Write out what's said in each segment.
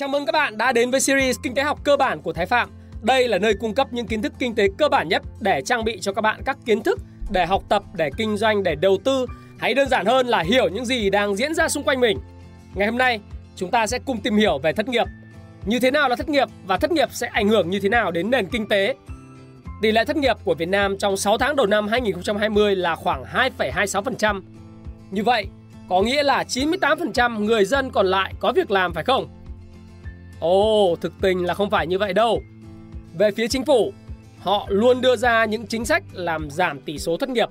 Chào mừng các bạn đã đến với series Kinh tế học cơ bản của Thái Phạm. Đây là nơi cung cấp những kiến thức kinh tế cơ bản nhất để trang bị cho các bạn các kiến thức để học tập, để kinh doanh, để đầu tư, hay đơn giản hơn là hiểu những gì đang diễn ra xung quanh mình. Ngày hôm nay, chúng ta sẽ cùng tìm hiểu về thất nghiệp. Như thế nào là thất nghiệp và thất nghiệp sẽ ảnh hưởng như thế nào đến nền kinh tế? Tỷ lệ thất nghiệp của Việt Nam trong 6 tháng đầu năm 2020 là khoảng 2,26%. Như vậy, có nghĩa là 98% người dân còn lại có việc làm phải không? Ồ, thực tình là không phải như vậy đâu. Về phía chính phủ, họ luôn đưa ra những chính sách làm giảm tỷ số thất nghiệp.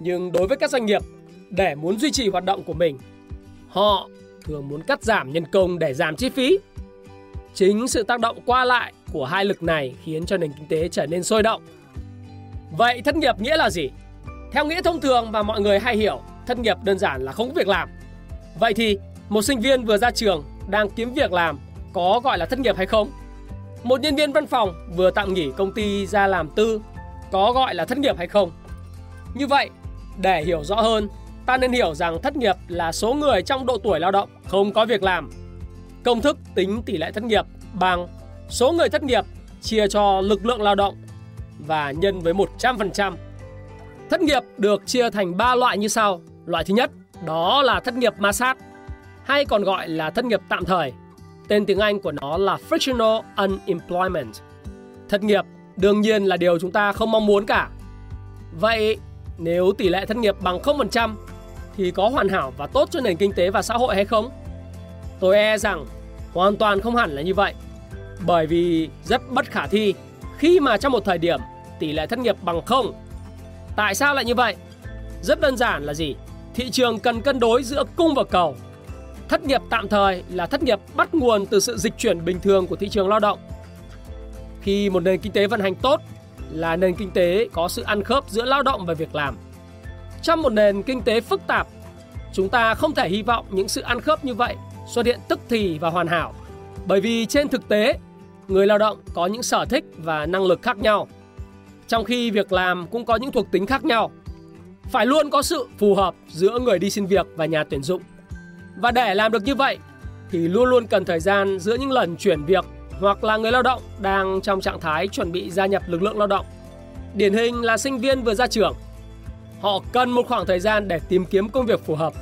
Nhưng đối với các doanh nghiệp, để muốn duy trì hoạt động của mình, họ thường muốn cắt giảm nhân công để giảm chi phí. Chính sự tác động qua lại của hai lực này khiến cho nền kinh tế trở nên sôi động. Vậy thất nghiệp nghĩa là gì? Theo nghĩa thông thường mà mọi người hay hiểu, thất nghiệp đơn giản là không có việc làm. Vậy thì một sinh viên vừa ra trường đang kiếm việc làm có gọi là thất nghiệp hay không? Một nhân viên văn phòng vừa tạm nghỉ công ty ra làm tư có gọi là thất nghiệp hay không? Như vậy, để hiểu rõ hơn, ta nên hiểu rằng thất nghiệp là số người trong độ tuổi lao động không có việc làm. Công thức tính tỷ lệ thất nghiệp bằng số người thất nghiệp chia cho lực lượng lao động và nhân với 100%. Thất nghiệp được chia thành 3 loại như sau. Loại thứ nhất đó là thất nghiệp ma sát hay còn gọi là thất nghiệp tạm thời. Tên tiếng Anh của nó là frictional unemployment. Thất nghiệp đương nhiên là điều chúng ta không mong muốn cả. Vậy, nếu tỷ lệ thất nghiệp bằng 0% thì có hoàn hảo và tốt cho nền kinh tế và xã hội hay không? Tôi e rằng hoàn toàn không hẳn là như vậy. Bởi vì rất bất khả thi khi mà trong một thời điểm tỷ lệ thất nghiệp bằng 0. Tại sao lại như vậy? Rất đơn giản là gì? Thị trường cần cân đối giữa cung và cầu Thất nghiệp tạm thời là thất nghiệp bắt nguồn từ sự dịch chuyển bình thường của thị trường lao động. Khi một nền kinh tế vận hành tốt là nền kinh tế có sự ăn khớp giữa lao động và việc làm. Trong một nền kinh tế phức tạp, chúng ta không thể hy vọng những sự ăn khớp như vậy xuất hiện tức thì và hoàn hảo. Bởi vì trên thực tế, người lao động có những sở thích và năng lực khác nhau. Trong khi việc làm cũng có những thuộc tính khác nhau. Phải luôn có sự phù hợp giữa người đi xin việc và nhà tuyển dụng và để làm được như vậy, thì luôn luôn cần thời gian giữa những lần chuyển việc hoặc là người lao động đang trong trạng thái chuẩn bị gia nhập lực lượng lao động. Điển hình là sinh viên vừa ra trường. Họ cần một khoảng thời gian để tìm kiếm công việc phù hợp.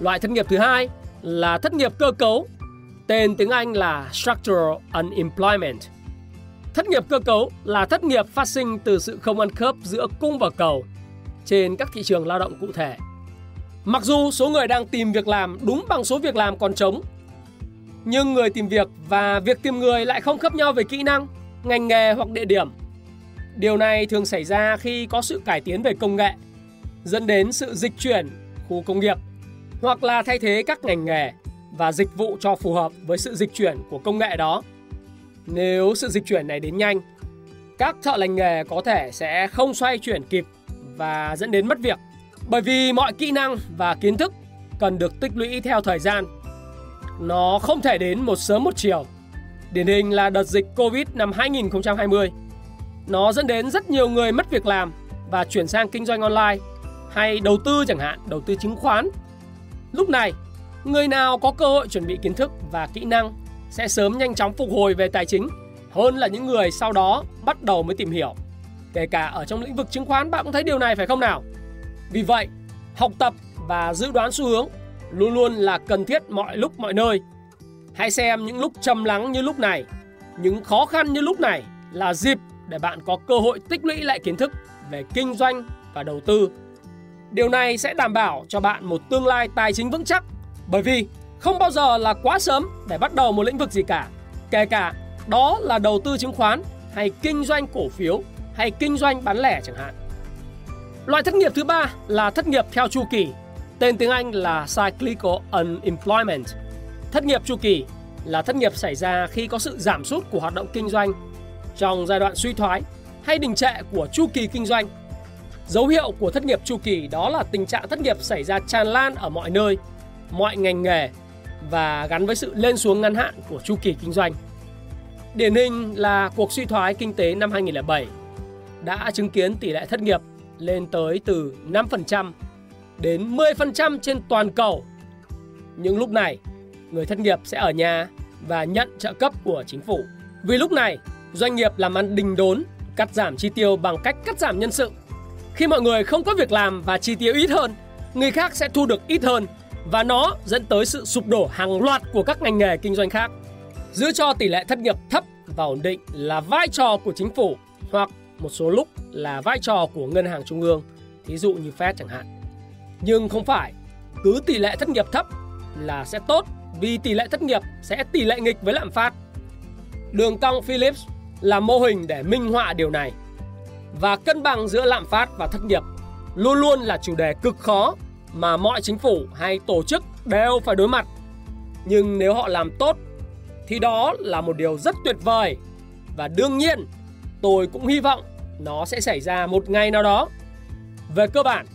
Loại thất nghiệp thứ hai là thất nghiệp cơ cấu. Tên tiếng Anh là Structural Unemployment. Thất nghiệp cơ cấu là thất nghiệp phát sinh từ sự không ăn khớp giữa cung và cầu trên các thị trường lao động cụ thể Mặc dù số người đang tìm việc làm đúng bằng số việc làm còn trống, nhưng người tìm việc và việc tìm người lại không khớp nhau về kỹ năng, ngành nghề hoặc địa điểm. Điều này thường xảy ra khi có sự cải tiến về công nghệ, dẫn đến sự dịch chuyển khu công nghiệp hoặc là thay thế các ngành nghề và dịch vụ cho phù hợp với sự dịch chuyển của công nghệ đó. Nếu sự dịch chuyển này đến nhanh, các thợ lành nghề có thể sẽ không xoay chuyển kịp và dẫn đến mất việc. Bởi vì mọi kỹ năng và kiến thức cần được tích lũy theo thời gian. Nó không thể đến một sớm một chiều. Điển hình là đợt dịch Covid năm 2020. Nó dẫn đến rất nhiều người mất việc làm và chuyển sang kinh doanh online hay đầu tư chẳng hạn, đầu tư chứng khoán. Lúc này, người nào có cơ hội chuẩn bị kiến thức và kỹ năng sẽ sớm nhanh chóng phục hồi về tài chính hơn là những người sau đó bắt đầu mới tìm hiểu. Kể cả ở trong lĩnh vực chứng khoán bạn cũng thấy điều này phải không nào? Vì vậy, học tập và dự đoán xu hướng luôn luôn là cần thiết mọi lúc mọi nơi. Hãy xem những lúc trầm lắng như lúc này, những khó khăn như lúc này là dịp để bạn có cơ hội tích lũy lại kiến thức về kinh doanh và đầu tư. Điều này sẽ đảm bảo cho bạn một tương lai tài chính vững chắc bởi vì không bao giờ là quá sớm để bắt đầu một lĩnh vực gì cả. Kể cả đó là đầu tư chứng khoán hay kinh doanh cổ phiếu hay kinh doanh bán lẻ chẳng hạn. Loại thất nghiệp thứ ba là thất nghiệp theo chu kỳ, tên tiếng Anh là cyclical unemployment. Thất nghiệp chu kỳ là thất nghiệp xảy ra khi có sự giảm sút của hoạt động kinh doanh trong giai đoạn suy thoái hay đình trệ của chu kỳ kinh doanh. Dấu hiệu của thất nghiệp chu kỳ đó là tình trạng thất nghiệp xảy ra tràn lan ở mọi nơi, mọi ngành nghề và gắn với sự lên xuống ngắn hạn của chu kỳ kinh doanh. Điển hình là cuộc suy thoái kinh tế năm 2007 đã chứng kiến tỷ lệ thất nghiệp lên tới từ 5% đến 10% trên toàn cầu. Những lúc này, người thất nghiệp sẽ ở nhà và nhận trợ cấp của chính phủ. Vì lúc này, doanh nghiệp làm ăn đình đốn, cắt giảm chi tiêu bằng cách cắt giảm nhân sự. Khi mọi người không có việc làm và chi tiêu ít hơn, người khác sẽ thu được ít hơn và nó dẫn tới sự sụp đổ hàng loạt của các ngành nghề kinh doanh khác. Giữ cho tỷ lệ thất nghiệp thấp và ổn định là vai trò của chính phủ hoặc một số lúc là vai trò của ngân hàng trung ương, ví dụ như Fed chẳng hạn. Nhưng không phải cứ tỷ lệ thất nghiệp thấp là sẽ tốt vì tỷ lệ thất nghiệp sẽ tỷ lệ nghịch với lạm phát. Đường cong Phillips là mô hình để minh họa điều này. Và cân bằng giữa lạm phát và thất nghiệp luôn luôn là chủ đề cực khó mà mọi chính phủ hay tổ chức đều phải đối mặt. Nhưng nếu họ làm tốt thì đó là một điều rất tuyệt vời và đương nhiên tôi cũng hy vọng nó sẽ xảy ra một ngày nào đó. Về cơ bản,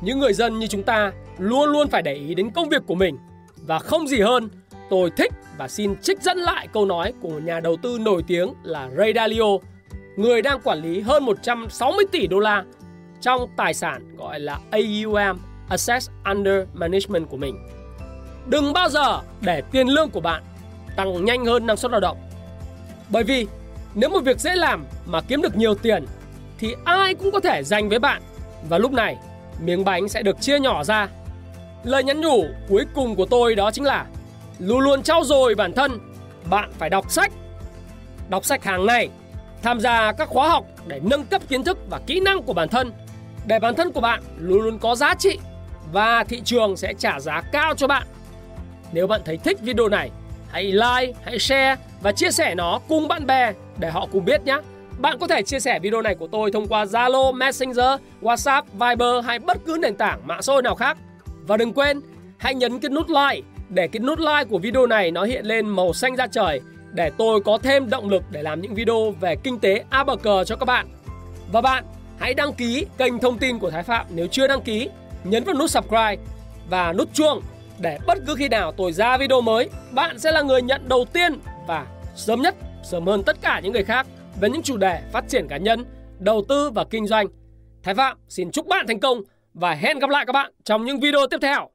những người dân như chúng ta luôn luôn phải để ý đến công việc của mình và không gì hơn tôi thích và xin trích dẫn lại câu nói của một nhà đầu tư nổi tiếng là Ray Dalio, người đang quản lý hơn 160 tỷ đô la trong tài sản gọi là AUM, Assets Under Management của mình. Đừng bao giờ để tiền lương của bạn tăng nhanh hơn năng suất lao động. Bởi vì nếu một việc dễ làm mà kiếm được nhiều tiền thì ai cũng có thể giành với bạn và lúc này miếng bánh sẽ được chia nhỏ ra. Lời nhắn nhủ cuối cùng của tôi đó chính là luôn luôn trau dồi bản thân, bạn phải đọc sách. Đọc sách hàng ngày, tham gia các khóa học để nâng cấp kiến thức và kỹ năng của bản thân để bản thân của bạn luôn luôn có giá trị và thị trường sẽ trả giá cao cho bạn. Nếu bạn thấy thích video này, hãy like, hãy share và chia sẻ nó cùng bạn bè để họ cùng biết nhé. Bạn có thể chia sẻ video này của tôi thông qua Zalo, Messenger, WhatsApp, Viber hay bất cứ nền tảng mạng xã hội nào khác. Và đừng quên, hãy nhấn cái nút like để cái nút like của video này nó hiện lên màu xanh da trời để tôi có thêm động lực để làm những video về kinh tế a bờ cờ cho các bạn. Và bạn hãy đăng ký kênh thông tin của Thái Phạm nếu chưa đăng ký, nhấn vào nút subscribe và nút chuông để bất cứ khi nào tôi ra video mới, bạn sẽ là người nhận đầu tiên và sớm nhất, sớm hơn tất cả những người khác về những chủ đề phát triển cá nhân, đầu tư và kinh doanh. Thái Phạm xin chúc bạn thành công và hẹn gặp lại các bạn trong những video tiếp theo.